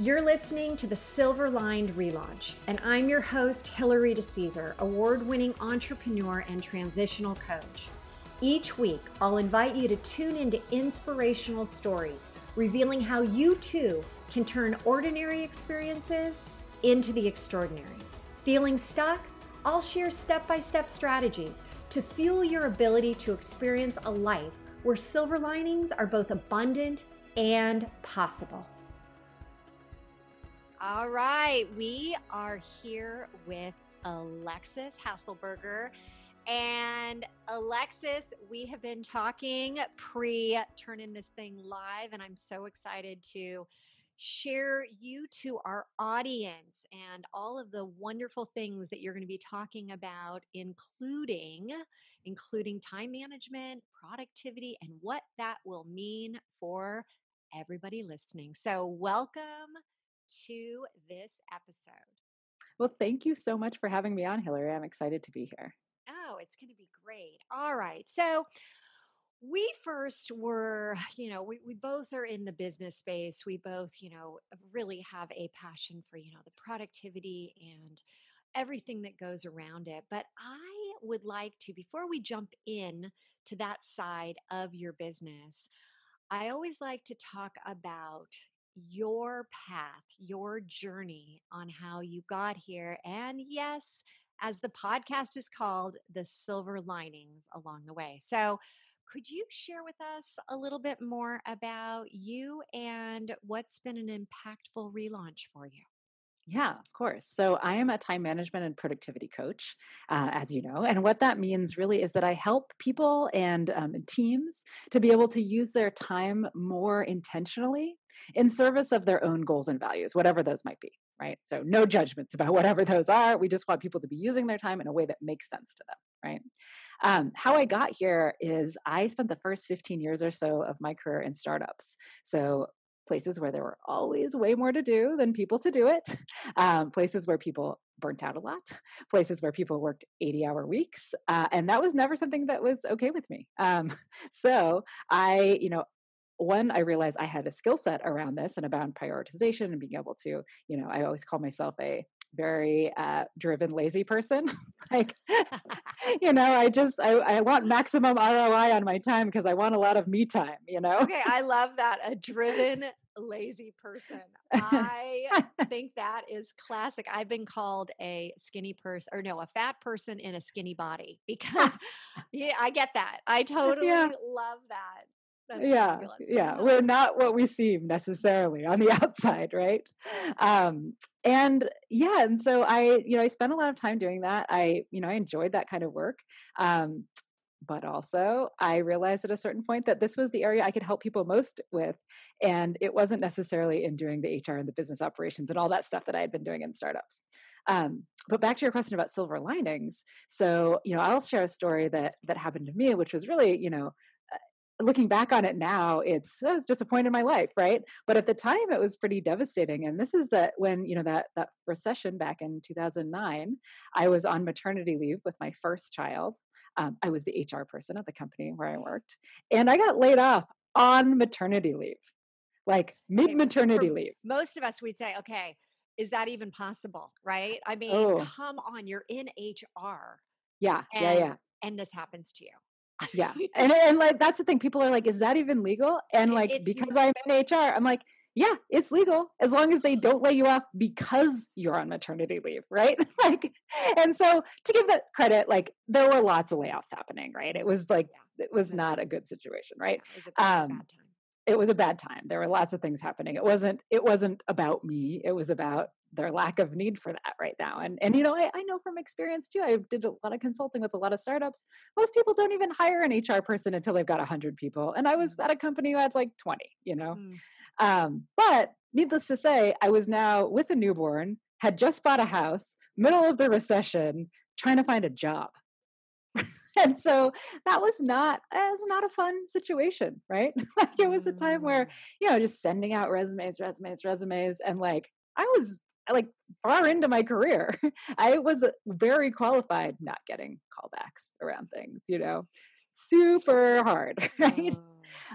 You're listening to the Silver Lined Relaunch, and I'm your host, Hilary DeCesar, award winning entrepreneur and transitional coach. Each week, I'll invite you to tune into inspirational stories, revealing how you too can turn ordinary experiences into the extraordinary. Feeling stuck? I'll share step by step strategies to fuel your ability to experience a life where silver linings are both abundant and possible. All right, we are here with Alexis Haselberger. And Alexis, we have been talking pre turning this thing live, and I'm so excited to share you to our audience and all of the wonderful things that you're going to be talking about including including time management productivity and what that will mean for everybody listening so welcome to this episode. Well, thank you so much for having me on, Hilary. I'm excited to be here. Oh, it's going to be great. All right. So, we first were, you know, we, we both are in the business space. We both, you know, really have a passion for, you know, the productivity and everything that goes around it. But I would like to, before we jump in to that side of your business, I always like to talk about, your path, your journey on how you got here. And yes, as the podcast is called, the silver linings along the way. So, could you share with us a little bit more about you and what's been an impactful relaunch for you? Yeah, of course. So I am a time management and productivity coach, uh, as you know. And what that means really is that I help people and um, teams to be able to use their time more intentionally in service of their own goals and values, whatever those might be, right? So no judgments about whatever those are. We just want people to be using their time in a way that makes sense to them, right? Um, how I got here is I spent the first 15 years or so of my career in startups. So places where there were always way more to do than people to do it, um, places where people burnt out a lot, places where people worked 80 hour weeks. Uh, and that was never something that was okay with me. Um, so I, you know, one, I realized I had a skill set around this and about prioritization and being able to, you know, I always call myself a very uh, driven, lazy person. like, you know, I just I, I want maximum ROI on my time because I want a lot of me time. You know. Okay, I love that. A driven, lazy person. I think that is classic. I've been called a skinny person, or no, a fat person in a skinny body because, yeah, I get that. I totally yeah. love that. That's yeah yeah we're not what we seem necessarily on the outside right? Um and yeah and so i you know i spent a lot of time doing that. I you know i enjoyed that kind of work um but also i realized at a certain point that this was the area i could help people most with and it wasn't necessarily in doing the hr and the business operations and all that stuff that i had been doing in startups. Um, but back to your question about silver linings so you know i'll share a story that that happened to me which was really you know looking back on it now, it's it was just a point in my life, right? But at the time, it was pretty devastating. And this is that when you know that that recession back in 2009, I was on maternity leave with my first child. Um, I was the HR person at the company where I worked, and I got laid off on maternity leave, like mid maternity leave. Most of us, we'd say, okay, is that even possible? Right? I mean, oh. come on, you're in HR. Yeah, and, yeah, yeah. And this happens to you yeah and and like that's the thing people are like is that even legal? And like it's because i'm in hr i'm like yeah it's legal as long as they don't lay you off because you're on maternity leave right? Like and so to give that credit like there were lots of layoffs happening right? It was like it was not a good situation right? Um it was a bad time there were lots of things happening it wasn't it wasn't about me it was about their lack of need for that right now. And and you know, I, I know from experience too. I did a lot of consulting with a lot of startups. Most people don't even hire an HR person until they've got a hundred people. And I was mm. at a company who had like 20, you know. Mm. Um, but needless to say, I was now with a newborn, had just bought a house, middle of the recession, trying to find a job. And so that was not that was not a fun situation right like it was a time where mm. you know just sending out resumes resumes resumes and like i was like far into my career. I was very qualified, not getting callbacks around things, you know. super hard, right?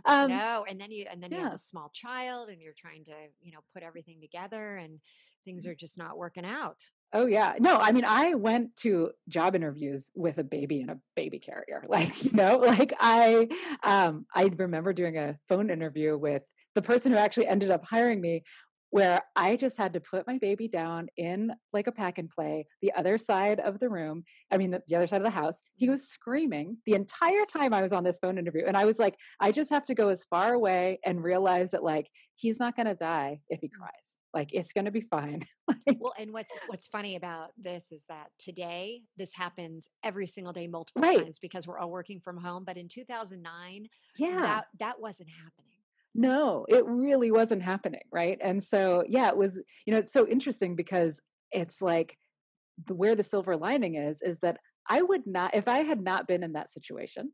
Oh, um, no, and then you and then yeah. you have a small child, and you're trying to you know put everything together, and things mm. are just not working out. Oh yeah. No, I mean I went to job interviews with a baby in a baby carrier. Like, you know, like I um I remember doing a phone interview with the person who actually ended up hiring me where I just had to put my baby down in like a pack and play the other side of the room. I mean, the, the, other side of the house. He was screaming the entire time I was on this phone interview. And I was like, I just have to go as far away and realize that like he's not going to die if he mm. cries. Like it's going to be fine. well, and what's what's funny about this is that today this happens every single day, multiple right. times because we're all working from home. But in 2009, yeah, that that wasn't happening. No, it really wasn't happening, right? And so, yeah, it was, you know, it's so interesting because it's like the, where the silver lining is, is that I would not, if I had not been in that situation,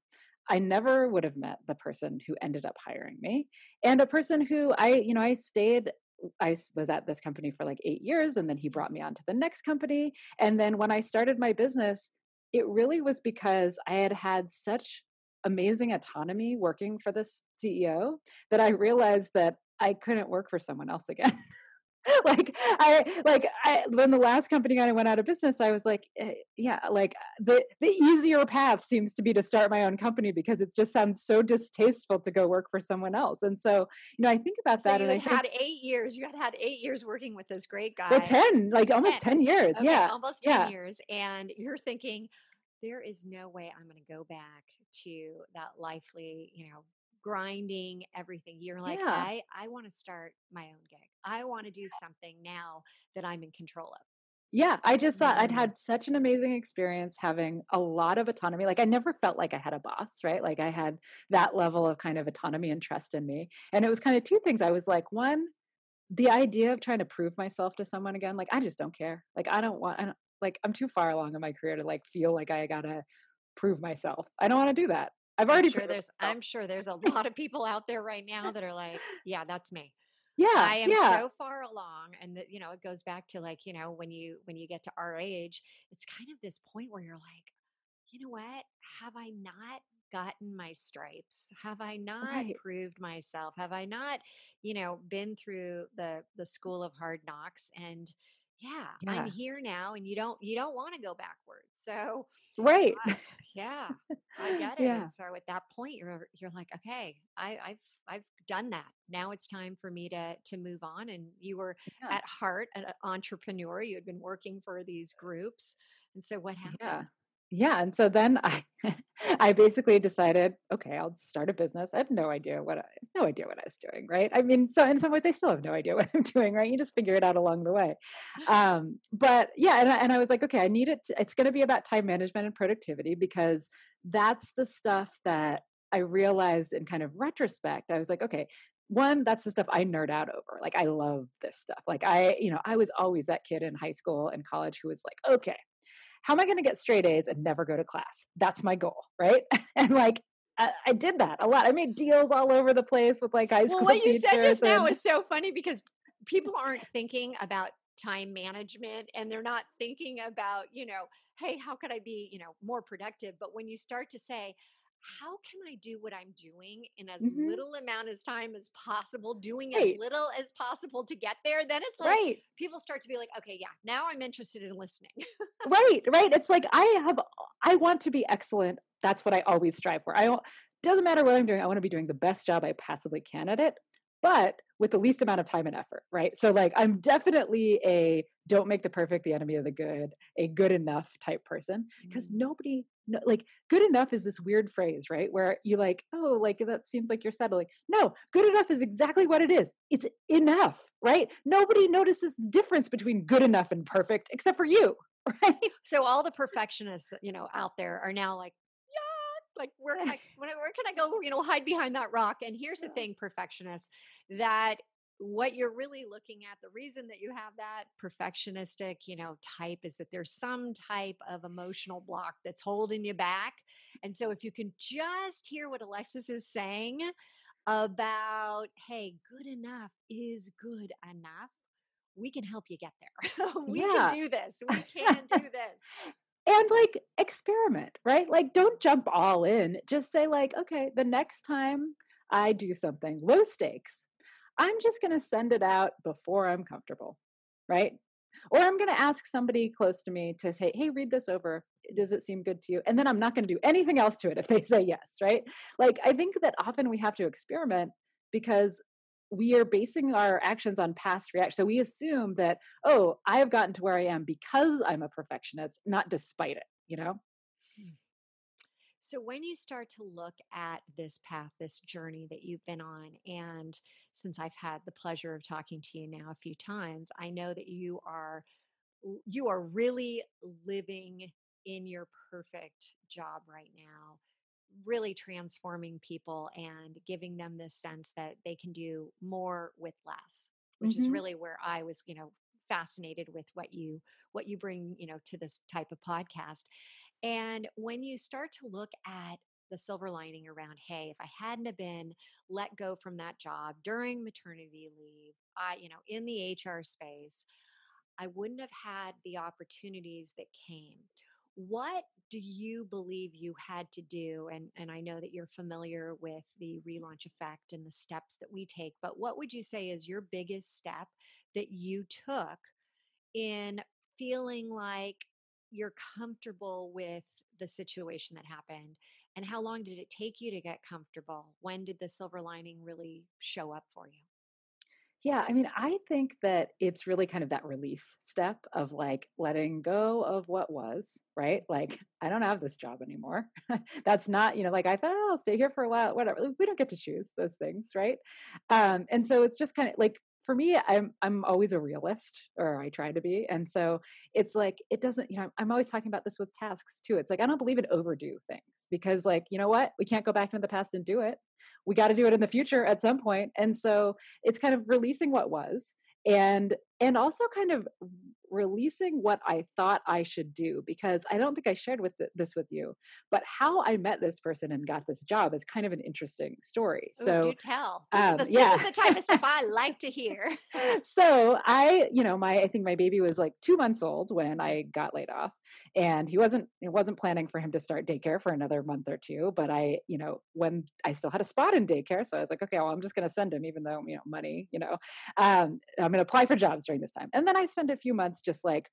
I never would have met the person who ended up hiring me and a person who I, you know, I stayed I was at this company for like eight years and then he brought me on to the next company. And then when I started my business, it really was because I had had such amazing autonomy working for this CEO that I realized that I couldn't work for someone else again. like I like I when the last company I went out of business, I was like, eh, yeah, like the the easier path seems to be to start my own company because it just sounds so distasteful to go work for someone else. And so, you know, I think about so that. You and I had think, eight years. You had had eight years working with this great guy. Well, ten, like almost 10, 10 years. Okay, yeah, almost ten yeah. years, and you're thinking, there is no way I'm going to go back to that lively, you know, grinding everything. You're like, yeah. I, I want to start my own gig. I want to do something now that I'm in control of. Yeah, I just thought I'd mm. had such an amazing experience having a lot of autonomy. Like I never felt like I had a boss, right? Like I had that level of kind of autonomy and trust in me. And it was kind of two things. I was like, one, the idea of trying to prove myself to someone again, like I just don't care. Like I don't want I don't, like I'm too far along in my career to like feel like I got to prove myself. I don't want to do that. I've already I'm sure there's. I'm sure there's a lot of people out there right now that are like, yeah, that's me. Yeah. I am yeah. so far along and that you know, it goes back to like, you know, when you when you get to our age, it's kind of this point where you're like, you know what? Have I not gotten my stripes? Have I not right. proved myself? Have I not, you know, been through the the school of hard knocks and yeah, yeah. I'm here now and you don't you don't want to go backwards. So Right. Yeah. I get it. Yeah. And so at that point you're you're like, okay, I, I've I've done that. Now it's time for me to to move on. And you were yeah. at heart an entrepreneur. You had been working for these groups. And so what happened? Yeah yeah and so then i i basically decided okay i'll start a business. I had no idea what i no idea what i was doing right? I mean so in some ways i still have no idea what i'm doing right? You just figure it out along the way. Um but yeah and I, and I was like okay i need it to, it's going to be about time management and productivity because that's the stuff that i realized in kind of retrospect i was like okay one that's the stuff i nerd out over like i love this stuff. Like i you know i was always that kid in high school and college who was like okay how am I going to get straight A's and never go to class? That's my goal, right? and like I, I, did that a lot. I made deals all over the place with like high school. Well, what you said just and... now is so funny because people aren't thinking about time management and they're not thinking about, you know, hey, how could I be, you know, more productive? But when you start to say, how can I do what I'm doing in as mm-hmm. little amount of time as possible, doing right. as little as possible to get there, then it's like right. people start to be like, okay, yeah, now I'm interested in listening. right, right. It's like I have, I want to be excellent. That's what I always strive for. I don't, doesn't matter what I'm doing. I want to be doing the best job I possibly can at it but with the least amount of time and effort, right? So like I'm definitely a don't make the perfect the enemy of the good, a good enough type person because mm-hmm. nobody no, like good enough is this weird phrase, right? Where you like, oh, like that seems like you're settling. No, good enough is exactly what it is. It's enough, right? Nobody notices the difference between good enough and perfect except for you, right? So all the perfectionists, you know, out there are now like, like where can I where can I go, you know, hide behind that rock? And here's the thing, perfectionist, that what you're really looking at the reason that you have that perfectionistic you know type is that there's some type of emotional block that's holding you back. And so if you can just hear what alexis is saying about hey good enough is good enough we can help you get there. We yeah. can do this. We can do this and like experiment, right? Like don't jump all in. Just say like, okay, the next time I do something low stakes, I'm just going to send it out before I'm comfortable, right? Or I'm going to ask somebody close to me to say, hey, read this over. Does it seem good to you? And then I'm not going to do anything else to it if they say yes, right? Like, I think that often we have to experiment because we are basing our actions on past reactions. So we assume that, oh, I have gotten to where I am because I'm a perfectionist, not despite it, you know? Hmm. So, when you start to look at this path, this journey that you've been on, and since I've had the pleasure of talking to you now a few times, I know that you are you are really living in your perfect job right now really transforming people and giving them this sense that they can do more with less which mm-hmm. is really where i was you know fascinated with what you what you bring you know to this type of podcast and when you start to look at the silver lining around hey if i hadn't have been let go from that job during maternity leave i you know in the hr space i wouldn't have had the opportunities that came what do you believe you had to do and and I know that you're familiar with the relaunch effect and the steps that we take but what would you say is your biggest step that you took in feeling like you're comfortable with the situation that happened? And how long did it take you to get comfortable? When did the silver lining really show up for you yeah, I mean, I think that it's really kind of that release step of like letting go of what was, right? Like, I don't have this job anymore. That's not, you know, like I thought, oh, I'll stay here for a while, whatever. We don't get to choose those things, right? Um, and so it's just kind of like for me i'm i'm always a realist or i try to be and so it's like it doesn't you know i'm always talking about this with tasks too it's like i don't believe in overdo things because like you know what? We can't go back into the past and do it. We got to do it in the future at some point and so it's kind of releasing what was and and also kind of releasing what I thought I should do because I don't think I shared with th- this with you, but how I met this person and got this job is kind of an interesting story. Ooh, so do tell. This, um, is the, yeah. this is the type of stuff I like to hear. so I, you know, my I think my baby was like two months old when I got laid off, and he wasn't. It wasn't planning for him to start daycare for another month or two. But I, you know, when I still had a spot in daycare, so I was like, okay, well, I'm just going to send him, even though you know money, you know, um, I'm going to apply for jobs during this time, and then I spent a few months just like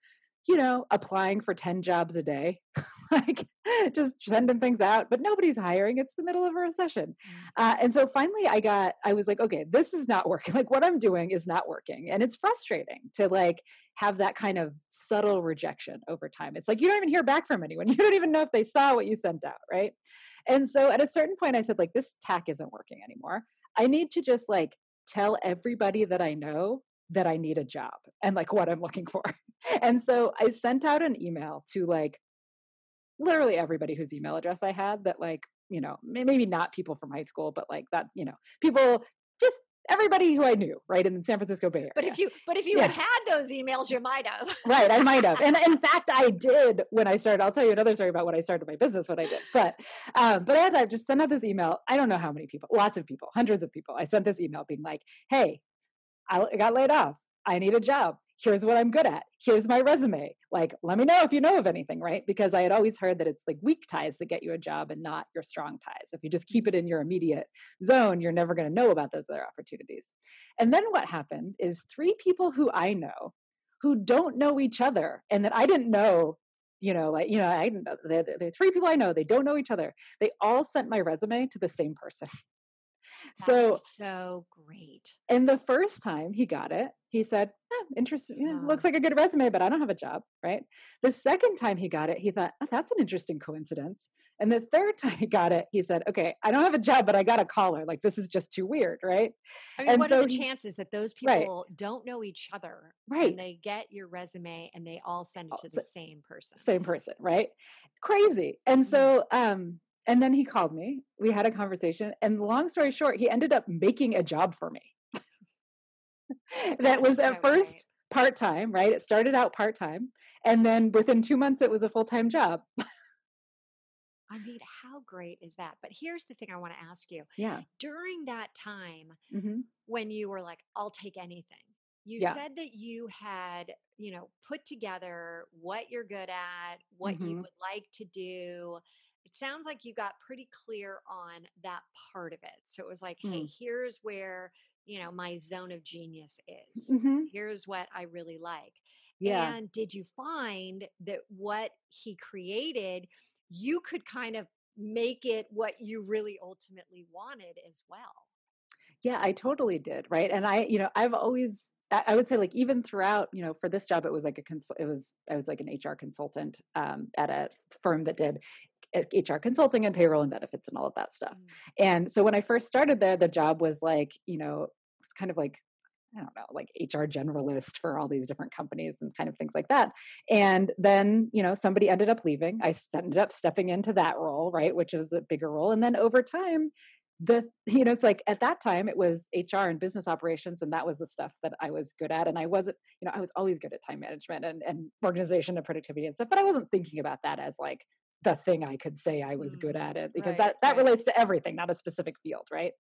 you know applying for 10 jobs a day like just sending things out but nobody's hiring. It's the middle of a recession. Mm. uh, and so finally i got i was like okay this is not working like what i'm doing is not working. And it's frustrating to like have that kind of subtle rejection over time. It's like you don't even hear back from anyone. You don't even know if they saw what you sent out right? And so at a certain point i said like this tack isn't working anymore. I need to just like tell everybody that i know that I need a job and like what I'm looking for. And so I sent out an email to like literally everybody whose email address I had that like, you know, maybe not people from high school, but like that, you know, people just everybody who I knew, right, in the San Francisco Bay Area. But if you, but if you yeah. had had those emails, you might have. right, I might have, and in fact, I did when I started. I'll tell you another story about when I started my business. What I did, but, um, but I had to just send out this email. I don't know how many people, lots of people, hundreds of people. I sent this email being like, "Hey, I got laid off. I need a job. Here's what I'm good at. Here's my resume. Like, let me know if you know of anything, right? Because I had always heard that it's like weak ties that get you a job and not your strong ties. If you just keep it in your immediate zone, you're never going to know about those other opportunities. And then what happened is three people who I know who don't know each other and that I didn't know you know, like, you know, I, the, the three people I know, they don't know each other. They all sent my resume to the same person. So so great. And the first time he got it, he said, eh, "Interesting. Yeah, looks like a good resume, but I don't have a job." Right. The second time he got it, he thought, oh, "That's an interesting coincidence." And the third time he got it, he said, "Okay, I don't have a job, but I got a caller. Like this is just too weird, right?" I mean, and what so are the chances that those people right. don't know each other, right? And they get your resume and they all send it to the same person. Same person, right? Crazy. And mm-hmm. so, um, and then he called me. We had a conversation. And long story short, he ended up making a job for me. that was at first part time, right? It started out part time. And then within two months, it was a full time job. I mean, how great is that? But here's the thing I want to ask you. Yeah. During that time mm-hmm. when you were like, I'll take anything, you yeah. said that you had, you know, put together what you're good at, what mm-hmm. you would like to do. It sounds like you got pretty clear on that part of it. So it was like, mm. hey, here's where, you know, my zone of genius is. Mm-hmm. Here's what I really like. Yeah. And did you find that what he created, you could kind of make it what you really ultimately wanted as well? Yeah, I totally did. Right. And I, you know, I've always, I would say like even throughout, you know, for this job, it was like a, cons- it was, I was like an HR consultant um, at a firm that did HR consulting and payroll and benefits and all of that stuff. Mm. And so when I first started there, the job was like, you know, it's kind of like I don't know, like HR generalist for all these different companies and kind of things like that. And then, you know, somebody ended up leaving. I ended up stepping into that role, right, which was a bigger role. And then over time, the you know it's like at that time it was hr and business operations and that was the stuff that i was good at and i wasn't you know i was always good at time management and, and organization and productivity and stuff but i wasn't thinking about that as like the thing i could say i was good mm, at it because right, that that right. relates to everything not a specific field right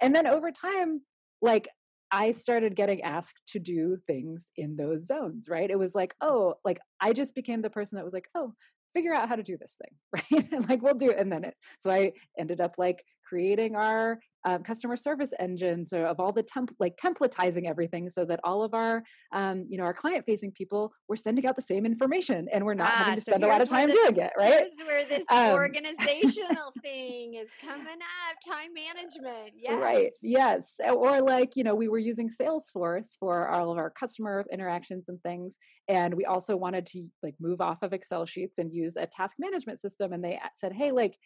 and then over time like I started getting asked to do things in those zones, right? It was like, oh, like I just became the person that was like, oh, figure out how to do this thing, right? and like we'll do it. And then it, so I ended up like creating our um, customer service engine so of all the temp like templatizing everything so that all of our um, you know our client facing people we're sending out the same information and we're not ah, having to so spend a lot of time this, doing it right here's where this um, organizational thing is coming up time management yes. right yes or like you know we were using salesforce for all of our customer interactions and things and we also wanted to like move off of excel sheets and use a task management system and they said hey like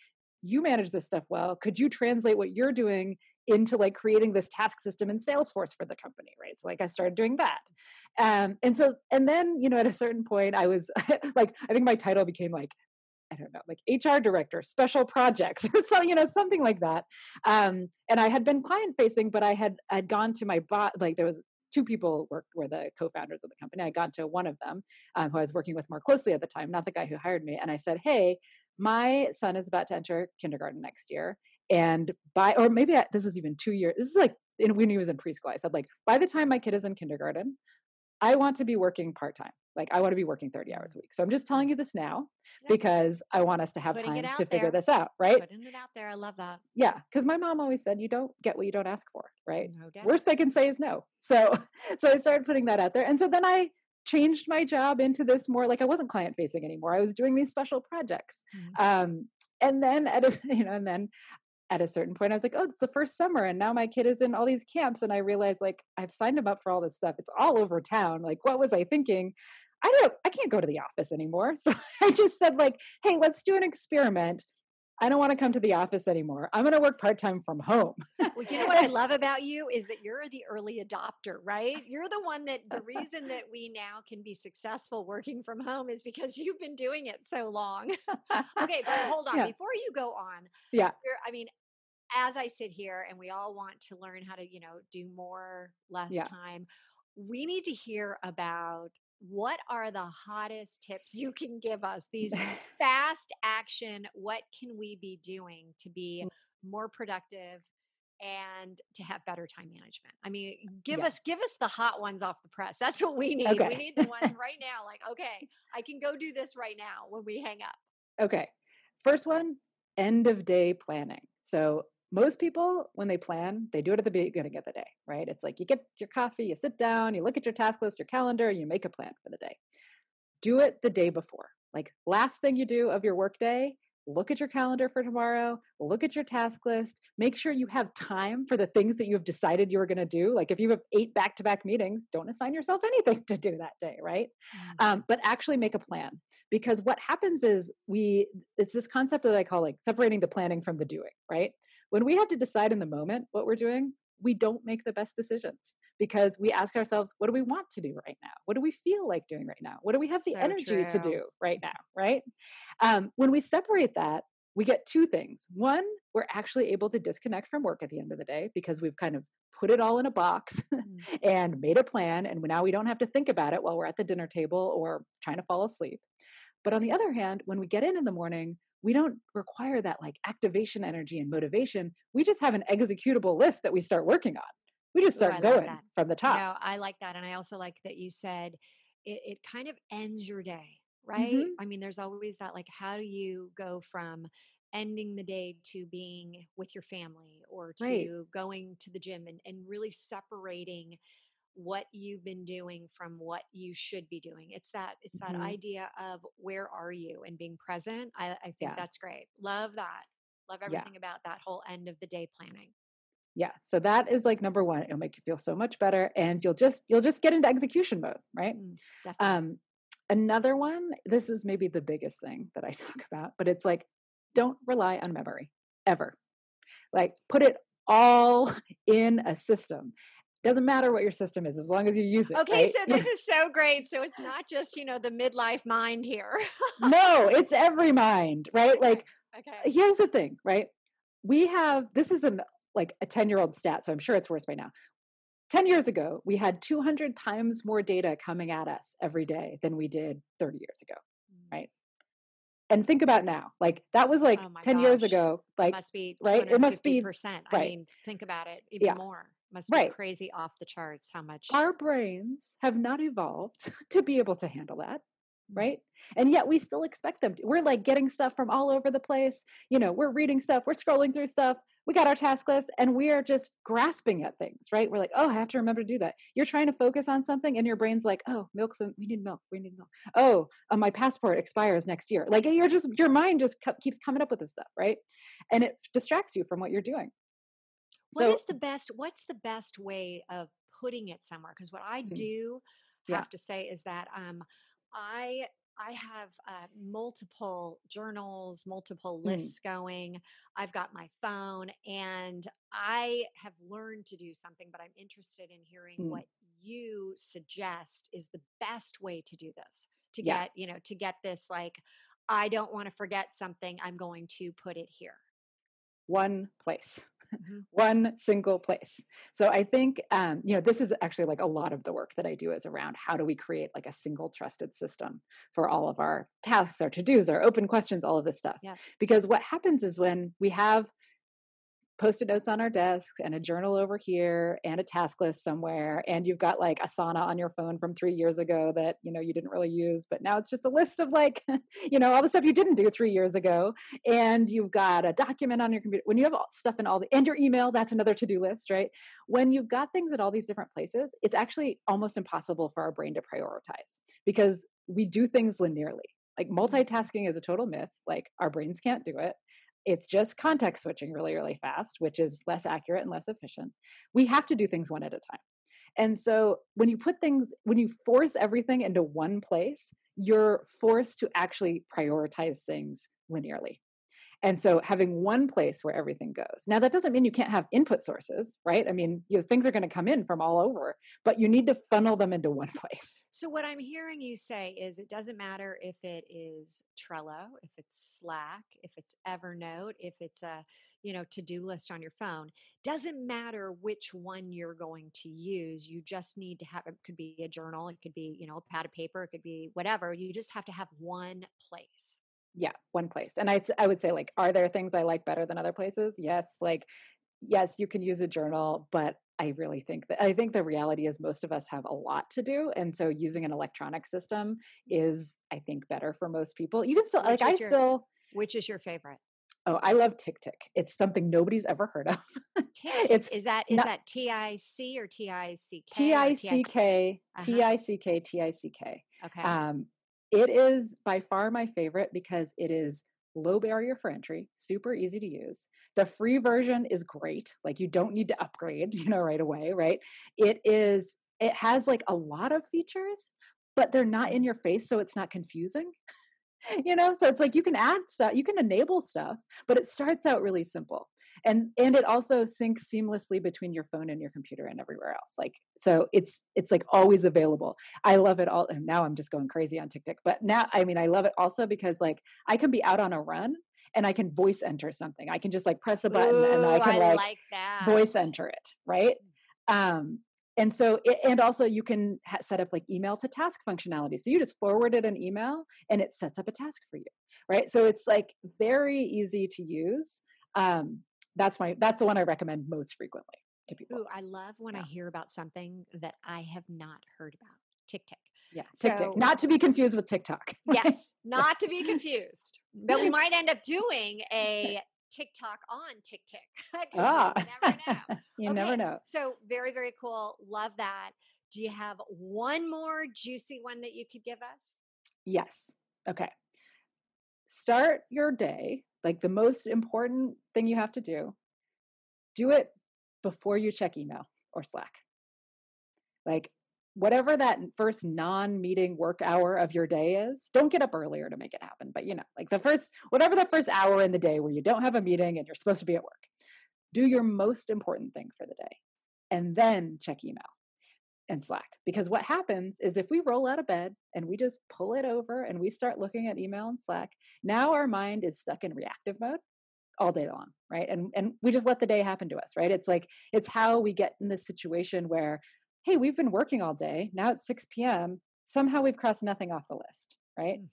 you manage this stuff well could you translate what you're doing into like creating this task system in salesforce for the company right so like i started doing that um, and so and then you know at a certain point i was like i think my title became like I don't know, like HR director, special projects, or so you know, something like that. Um, and I had been client facing, but I had had gone to my bot. Like there was two people worked were the co-founders of the company. I got to one of them, um, who I was working with more closely at the time, not the guy who hired me, and I said, "Hey, my son is about to enter kindergarten next year and by or maybe I, this was even two years this is like in, when he was in preschool i said like by the time my kid is in kindergarten i want to be working part-time like i want to be working 30 hours a week so i'm just telling you this now because i want us to have Putting time to figure this out right putting it out there i love that yeah because my mom always said you don't get what you don't ask for right no worst they can say is no so so i started putting that out there and so then i changed my job into this more like I wasn't client facing anymore. I was doing these special projects. Mm-hmm. Um, and then at a, you know, and then at a certain point, I was like, oh, it's the first summer, and now my kid is in all these camps, and I realized like I've signed him up for all this stuff. It's all over town. Like, what was I thinking? I don't. I can't go to the office anymore. So I just said like, hey, let's do an experiment. I don't want to come to the office anymore. I'm going to work part time from home. well, you know what I love about you is that you're the early adopter, right? You're the one that the reason that we now can be successful working from home is because you've been doing it so long. okay, but hold on. Yeah. Before you go on, yeah, I mean, as I sit here and we all want to learn how to, you know, do more, less yeah. time, we need to hear about what are the hottest tips you can give us? These fast action, what can we be doing to be mm. more productive and to have better time management? I mean, give yeah. us give us the hot ones off the press. That's what we need. Okay. We need the ones right now like, okay, I can go do this right now when we hang up. Okay. First one, end of day planning. So most people when they plan they do it at the beginning of the day right? It's like you get your coffee you sit down you look at your task list your calendar you make a plan for the day. Do it the day before. Like last thing you do of your work day look at your calendar for tomorrow look at your task list make sure you have time for the things that you have decided you are going to do. Like if you have eight back-to-back meetings don't assign yourself anything to do that day right? Mm-hmm. um, but actually make a plan because what happens is we it's this concept that i call like separating the planning from the doing right when we have to decide in the moment what we're doing, we don't make the best decisions because we ask ourselves, what do we want to do right now? What do we feel like doing right now? What do we have the so energy true. to do right now? Right? Um, when we separate that, we get two things. One, we're actually able to disconnect from work at the end of the day because we've kind of put it all in a box mm. and made a plan. And now we don't have to think about it while we're at the dinner table or trying to fall asleep. But on the other hand, when we get in in the morning, we don't require that like activation energy and motivation. We just have an executable list that we start working on. We just start Ooh, going like from the top. No, I like that. And I also like that you said it, it kind of ends your day, right? Mm-hmm. I mean, there's always that like, how do you go from ending the day to being with your family or to right. going to the gym and, and really separating what you've been doing from what you should be doing it's that it's that mm-hmm. idea of where are you and being present i, I think yeah. that's great love that love everything yeah. about that whole end of the day planning yeah so that is like number one it'll make you feel so much better and you'll just you'll just get into execution mode right mm, um another one this is maybe the biggest thing that i talk about but it's like don't rely on memory ever. Like put it all in a system. Doesn't matter what your system is as long as you use it. Okay, right? so this is so great. So it's not just, you know, the midlife mind here. no, it's every mind, right? Like okay. here's the thing, right? We have this is an like a 10-year-old stat, so I'm sure it's worse by now. 10 years ago, we had 200 times more data coming at us every day than we did 30 years ago, mm. right? and think about now like that was like oh 10 gosh. years ago like it must be right it must be percent right. i mean think about it even yeah. more must be right. crazy off the charts how much our brains have not evolved to be able to handle that Mm. right and yet we still expect them to. we're like getting stuff from all over the place you know we're reading stuff we're scrolling through stuff we got our task list and we are just grasping at things right we're like oh i have to remember to do that you're trying to focus on something and your brain's like oh milk's in, we need milk we need milk oh uh, my passport expires next year like you're just your mind just keeps coming up with this stuff right and it distracts you from what you're doing What so, is the best what's the best way of putting it somewhere because what i hmm. do have to say is that um I I have uh, multiple journals, multiple mm. lists mm. going. I've got my phone, and I have learned to do something, but I'm interested in hearing mm. what you suggest is the best way to do this to yeah. get you know to get this like I don't want to forget something. I'm going to put it here. One place. Mm-hmm. one single place. So I think um, you know this is actually like a lot of the work that I do is around how do we create like a single trusted system for all of our tasks, our to dos, our open questions, all of this stuff. Yeah. Because what happens is when we have post-it notes on our desks and a journal over here and a task list somewhere and you've got like asana on your phone from three years ago that you know you didn't really use but now it's just a list of like you know all the stuff you didn't do three years ago and you've got a document on your computer. When you have stuff in all the and your email that's another to-do list right? When you've got things at all these different places it's actually almost impossible for our brain to prioritize because we do things linearly. Like multitasking is a total myth. Like our brains can't do it it's just context switching really, really fast, which is less accurate and less efficient. We have to do things one at a time. And so when you put things, when you force everything into one place, you're forced to actually prioritize things linearly. And so having one place where everything goes. Now that doesn't mean you can't have input sources, right? I mean, you know, things are going to come in from all over, but you need to funnel them into one place. So what I'm hearing you say is it doesn't matter if it is Trello, if it's Slack, if it's Evernote, if it's a, you know, to-do list on your phone. Doesn't matter which one you're going to use. You just need to have it could be a journal, it could be, you know, a pad of paper, it could be whatever. You just have to have one place yeah one place and i i would say like are there things i like better than other places yes like yes you can use a journal but i really think that i think the reality is most of us have a lot to do and so using an electronic system is i think better for most people you can still which like i your, still which is your favorite Oh, I love TickTick. It's something nobody's ever heard of. it's is that is not, that T I C or T I C K? T I C K T I C K T I C K. Okay. Um, it is by far my favorite because it is low barrier for entry, super easy to use. The free version is great. Like you don't need to upgrade, you know, right away, right? It is it has like a lot of features, but they're not in your face so it's not confusing. you know so it's like you can add stuff you can enable stuff but it starts out really simple. And and it also syncs seamlessly between your phone and your computer and everywhere else like so it's it's like always available. I love it all and now i'm just going crazy on tiktok but now i mean i love it also because like i can be out on a run and i can voice enter something. I can just like press a button Ooh, and i can I like, like voice enter it right? Mm. um and so and also you can ha- set up like email to task functionality so you just forwarded an email and it sets up a task for you right so it's like very easy to use um that's my that's the one i recommend most frequently to people. Ooh, I love when yeah. I hear about something that I have not heard about. TickTick. Yeah, TickTick. So, not to be confused with TikTok. yes, not to be confused. But we might end up doing a TikTok on TikTok. ah. you never know. you okay, never know. So very, very cool. Love that. Do you have one more juicy one that you could give us? Yes. Okay. Start your day. Like the most important thing you have to do, do it before you check email or Slack. Like whatever that first non-meeting work hour of your day is don't get up earlier to make it happen but you know like the first whatever the first hour in the day where you don't have a meeting and you're supposed to be at work do your most important thing for the day and then check email and slack because what happens is if we roll out of bed and we just pull it over and we start looking at email and slack now our mind is stuck in reactive mode all day long right? And and we just let the day happen to us right? It's like it's how we get in this situation where hey, we've been working all day. Now it's 6 p.m. Somehow we've crossed nothing off the list, right? Mm.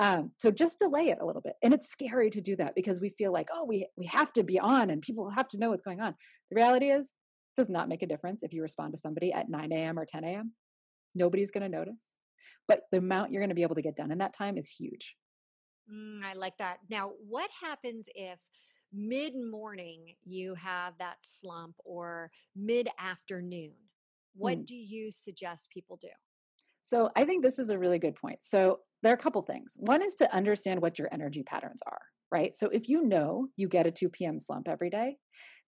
Um, so just delay it a little bit. And it's scary to do that because we feel like, oh, we, we have to be on and people have to know what's going on. The reality is, it does not make a difference if you respond to somebody at 9 a.m. or 10 a.m. Nobody's going to notice. But the amount you're going to be able to get done in that time is huge. Mm, I like that. Now, what happens if mid morning you have that slump or mid afternoon? What mm. do you suggest people do? So I think this is a really good point. So there are a couple things. One is to understand what your energy patterns are, right? So if you know you get a 2 p.m. slump every day,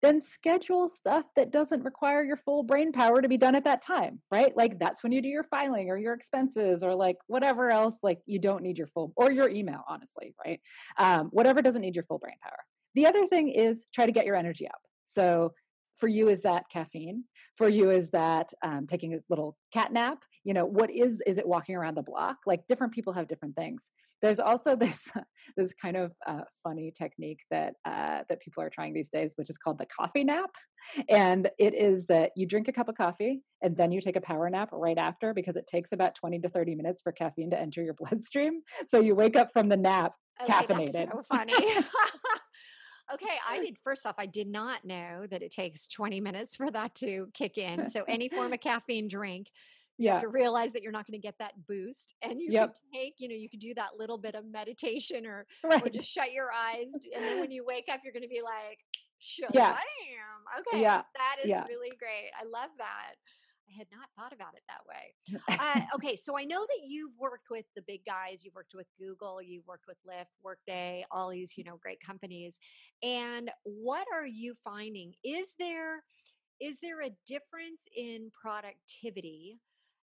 then schedule stuff that doesn't require your full brain power to be done at that time, right? Like that's when you do your filing or your expenses or like whatever else, like you don't need your full, or your email, honestly, right? Um, whatever doesn't need your full brain power. The other thing is try to get your energy up. So for you is that caffeine? For you is that um, taking a little cat nap? You know what is is it walking around the block? Like different people have different things. There's also this this kind of uh, funny technique that uh, that people are trying these days which is called the coffee nap. And it is that you drink a cup of coffee and then you take a power nap right after because it takes about 20 to 30 minutes for caffeine to enter your bloodstream. So you wake up from the nap okay, caffeinated. so funny Okay, I did. First off, I did not know that it takes 20 minutes for that to kick in. So, any form of caffeine drink, you yeah. have to realize that you're not going to get that boost. And you yep. can take, you know, you can do that little bit of meditation or, right. or just shut your eyes. And then when you wake up, you're going to be like, sure, yeah. I am. Okay. Yeah. That is yeah. really great. I love that. I had not thought about it that way. Uh, okay, so I know that you've worked with the big guys. You've worked with Google. You've worked with Lyft, Workday, all these you know great companies. And what are you finding? Is there is there a difference in productivity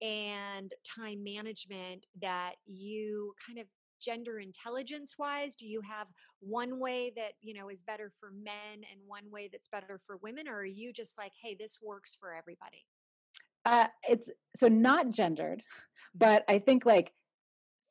and time management that you kind of gender intelligence wise do you have one way that you know is better for men and one way that's better for women or are you just like hey this works for everybody uh, it's so not gendered, but I think like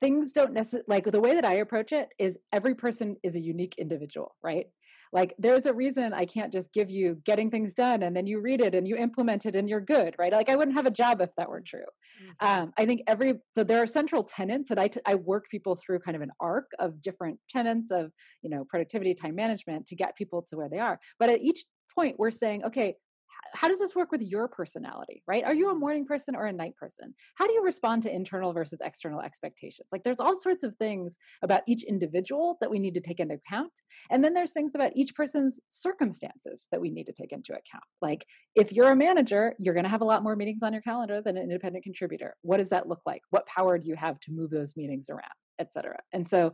things don't necessarily like the way that I approach it is every person is a unique individual, right? Like there's a reason I can't just give you getting things done and then you read it and you implement it and you're good, right? Like I wouldn't have a job if that were true. Mm-hmm. Um, I think every so there are central tenants that I, t- I work people through kind of an arc of different tenants of you know productivity, time management to get people to where they are. But at each point, we're saying, okay, how does this work with your personality right? Are you a morning person or a night person? How do you respond to internal versus external expectations? Like there's all sorts of things about each individual that we need to take into account and then there's things about each person's circumstances that we need to take into account. Like if you're a manager you're going to have a lot more meetings on your calendar than an independent contributor. What does that look like? What power do you have to move those meetings around etc and so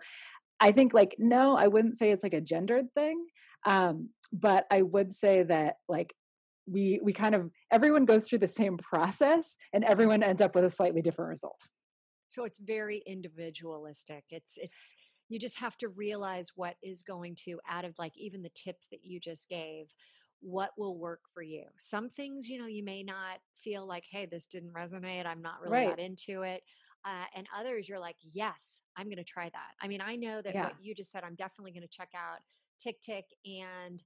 i think like no i wouldn't say it's like a gendered thing um, but i would say that like we we kind of everyone goes through the same process and everyone ends up with a slightly different result. So it's very individualistic. It's it's you just have to realize what is going to out of like even the tips that you just gave what will work for you. Some things you know you may not feel like hey this didn't resonate. I'm not really right. into it. Uh, and others you're like yes i'm going to try that. I mean i know that yeah. what you just said i'm definitely going to check out tick tick and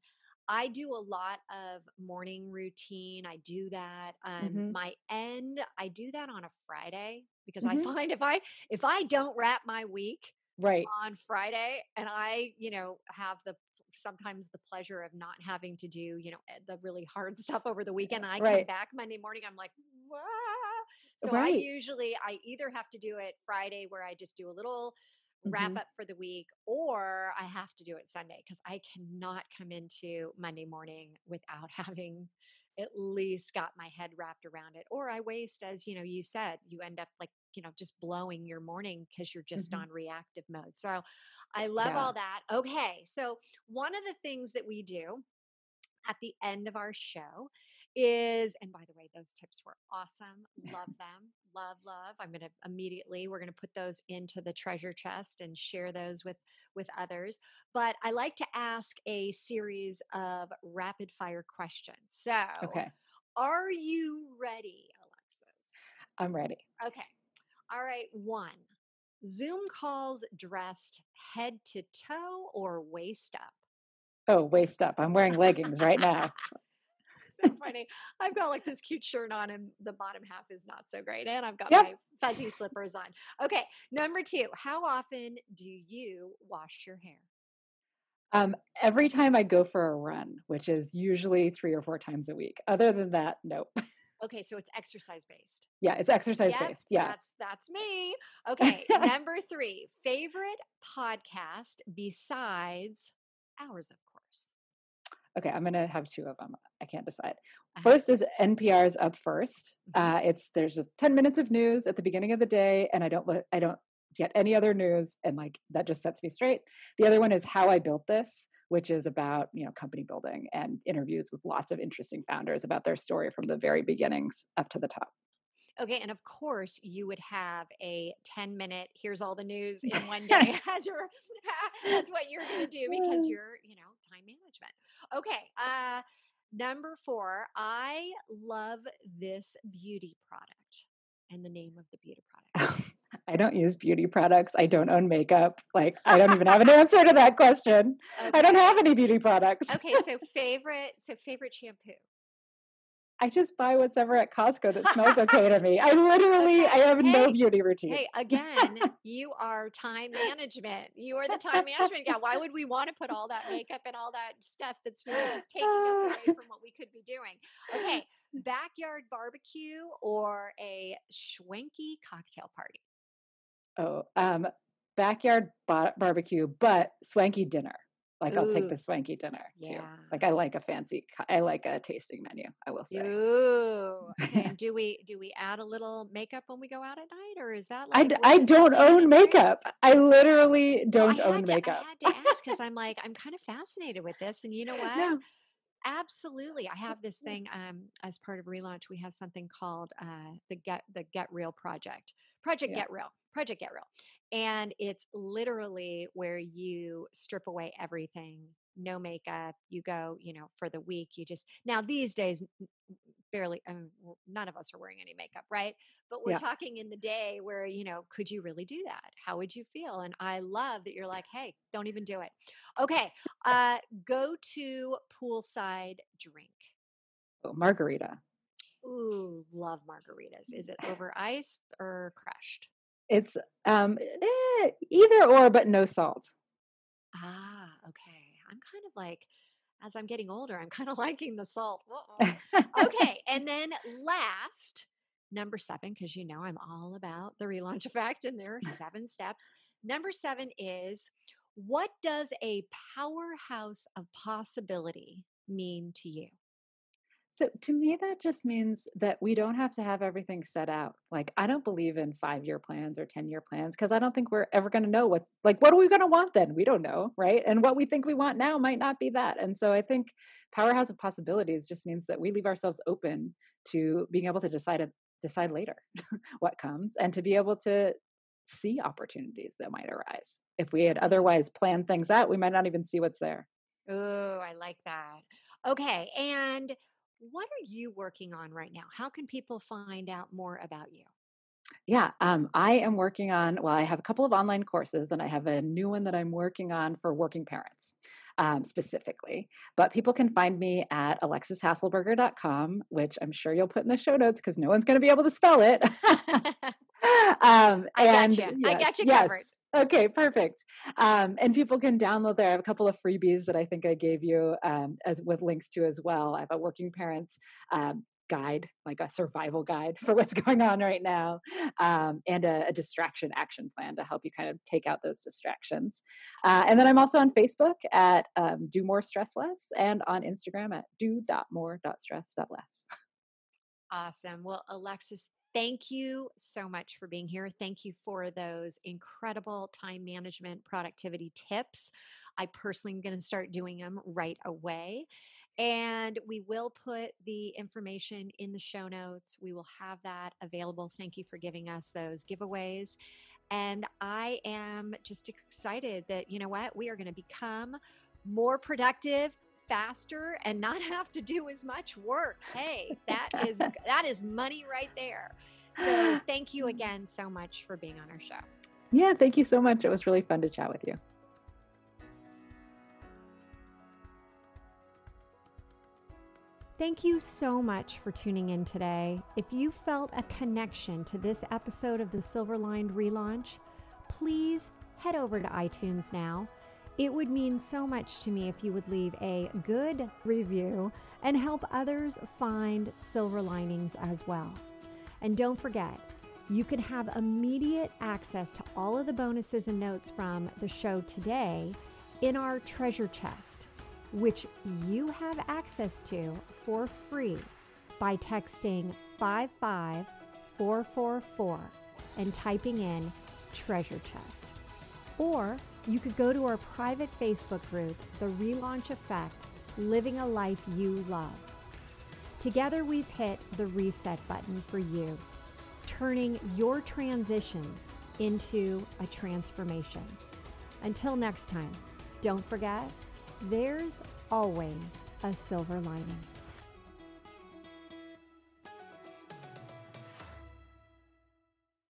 I do a lot of morning routine. I do that. Um, mm-hmm. My end, I do that on a Friday because mm-hmm. I find if I if I don't wrap my week right on Friday and I you know have the sometimes the pleasure of not having to do, you know, eh, the really hard stuff over the weekend. I right. come back Monday morning, I'm like, wow. So right. I usually I either have to do it Friday where I just do a little wrap mm-hmm. up for the week or I have to do it Sunday because I cannot come into Monday morning without having at least got my head wrapped around it or i waste as you know you said you end up like you know just blowing your morning because you're just mm-hmm. on reactive mode so i love yeah. all that okay so one of the things that we do at the end of our show is and by the way those tips were awesome love them love love i'm going to immediately we're going to put those into the treasure chest and share those with with others but i like to ask a series of rapid fire questions so okay are you ready alexis i'm ready okay all right one zoom calls dressed head to toe or waist up Oh, waist up. I'm wearing leggings right now. so funny. I've got like this cute shirt on, and the bottom half is not so great. And I've got yep. my fuzzy slippers on. Okay, number two. How often do you wash your hair? Um, every time I go for a run, which is usually three or four times a week. Other than that, nope. Okay, so it's exercise based. Yeah, it's exercise yep, based. Yeah. That's that's me. Okay, number 3, favorite podcast besides ours of okay, I'm gonna have two of them. I can't decide. First is NPR's Up First. Mm-hmm. Uh, it's there's just 10 minutes of news at the beginning of the day, and I don't I don't get any other news, and like that just sets me straight. The other one is How I Built This, which is about you know company building and interviews with lots of interesting founders about their story from the very beginnings up to the top. Okay, and of course you would have a 10 minute here's all the news in one day as your that's what you're going to do because you're, you know, time management. Okay. Uh, number four, I love this beauty product and the name of the beauty product. I don't use beauty products. I don't own makeup. Like, I don't even have an answer to that question. Okay. I don't have any beauty products. okay, so favorite, so favorite shampoo. I just buy whatever at Costco that smells okay to me. I literally, okay. I have hey, no beauty routine. Hey, again, you are time management. You are the time management guy. Why would we want to put all that makeup and all that stuff that's really just taking us away from what we could be doing? Okay, backyard barbecue or a schwanky cocktail party? Oh, um, backyard bar- barbecue, but swanky dinner. Like Ooh. I'll take the swanky dinner yeah. too. Like I like a fancy, I like a tasting menu. I will say. Ooh. and do we do we add a little makeup when we go out at night, or is that like? I, I don't own makeup. I literally don't well, I own to, makeup. I had to ask because I'm like I'm kind of fascinated with this, and you know what? No. Absolutely, I have this thing. Um, as part of relaunch, we have something called uh, the Get the Get Real Project. Project yeah. Get Real. Project Get Real. And it's literally where you strip away everything, no makeup. You go, you know, for the week. You just, now these days, barely, I mean, none of us are wearing any makeup, right? But we're yeah. talking in the day where, you know, could you really do that? How would you feel? And I love that you're like, hey, don't even do it. Okay. Uh, go to poolside drink. Oh, margarita. Ooh, love margaritas. Is it over ice or crushed? It's um eh, either or, but no salt. Ah, okay. I'm kind of like, as I'm getting older, I'm kind of liking the salt. okay, and then last, number seven, because you know I'm all about the relaunch effect, and there are seven steps. Number seven is what does a powerhouse of possibility mean to you? So to me, that just means that we don't have to have everything set out. Like, I don't believe in five year plans or 10 year plans because I don't think we're ever going to know what, like, what are we going to want then? We don't know. Right. And what we think we want now might not be that. And so I think powerhouse of possibilities just means that we leave ourselves open to being able to decide, decide later what comes and to be able to see opportunities that might arise. If we had otherwise planned things out, we might not even see what's there. Oh, I like that. Okay. And what are you working on right now? How can people find out more about you? Yeah, um, I am working on, well, I have a couple of online courses and I have a new one that I'm working on for working parents um, specifically. But people can find me at alexishaselberger.com, which I'm sure you'll put in the show notes because no one's going to be able to spell it. Um, I and got you. Yes, I got you covered. Yes. Okay, perfect. Um, and people can download there. I have a couple of freebies that I think I gave you um, as with links to as well. I have a working parents um, guide, like a survival guide for what's going on right now, um, and a, a, distraction action plan to help you kind of take out those distractions. Uh, and then I'm also on Facebook at um, Do More Stress Less and on Instagram at do.more.stress.less. Awesome. Well, Alexis, thank you so much for being here. Thank you for those incredible time management productivity tips. I personally am going to start doing them right away. And we will put the information in the show notes. We will have that available. Thank you for giving us those giveaways. And I am just excited that, you know what, we are going to become more productive faster and not have to do as much work. Hey, that is that is money right there. So thank you again so much for being on our show. Yeah, thank you so much. It was really fun to chat with you. Thank you so much for tuning in today. If you felt a connection to this episode of the Silverlined relaunch, please head over to iTunes now. It would mean so much to me if you would leave a good review and help others find silver linings as well. And don't forget, you can have immediate access to all of the bonuses and notes from the show today in our treasure chest which you have access to for free by texting 55444 and typing in treasure chest. Or you could go to our private Facebook group, The Relaunch Effect Living a Life You Love. Together, we've hit the reset button for you, turning your transitions into a transformation. Until next time, don't forget there's always a silver lining.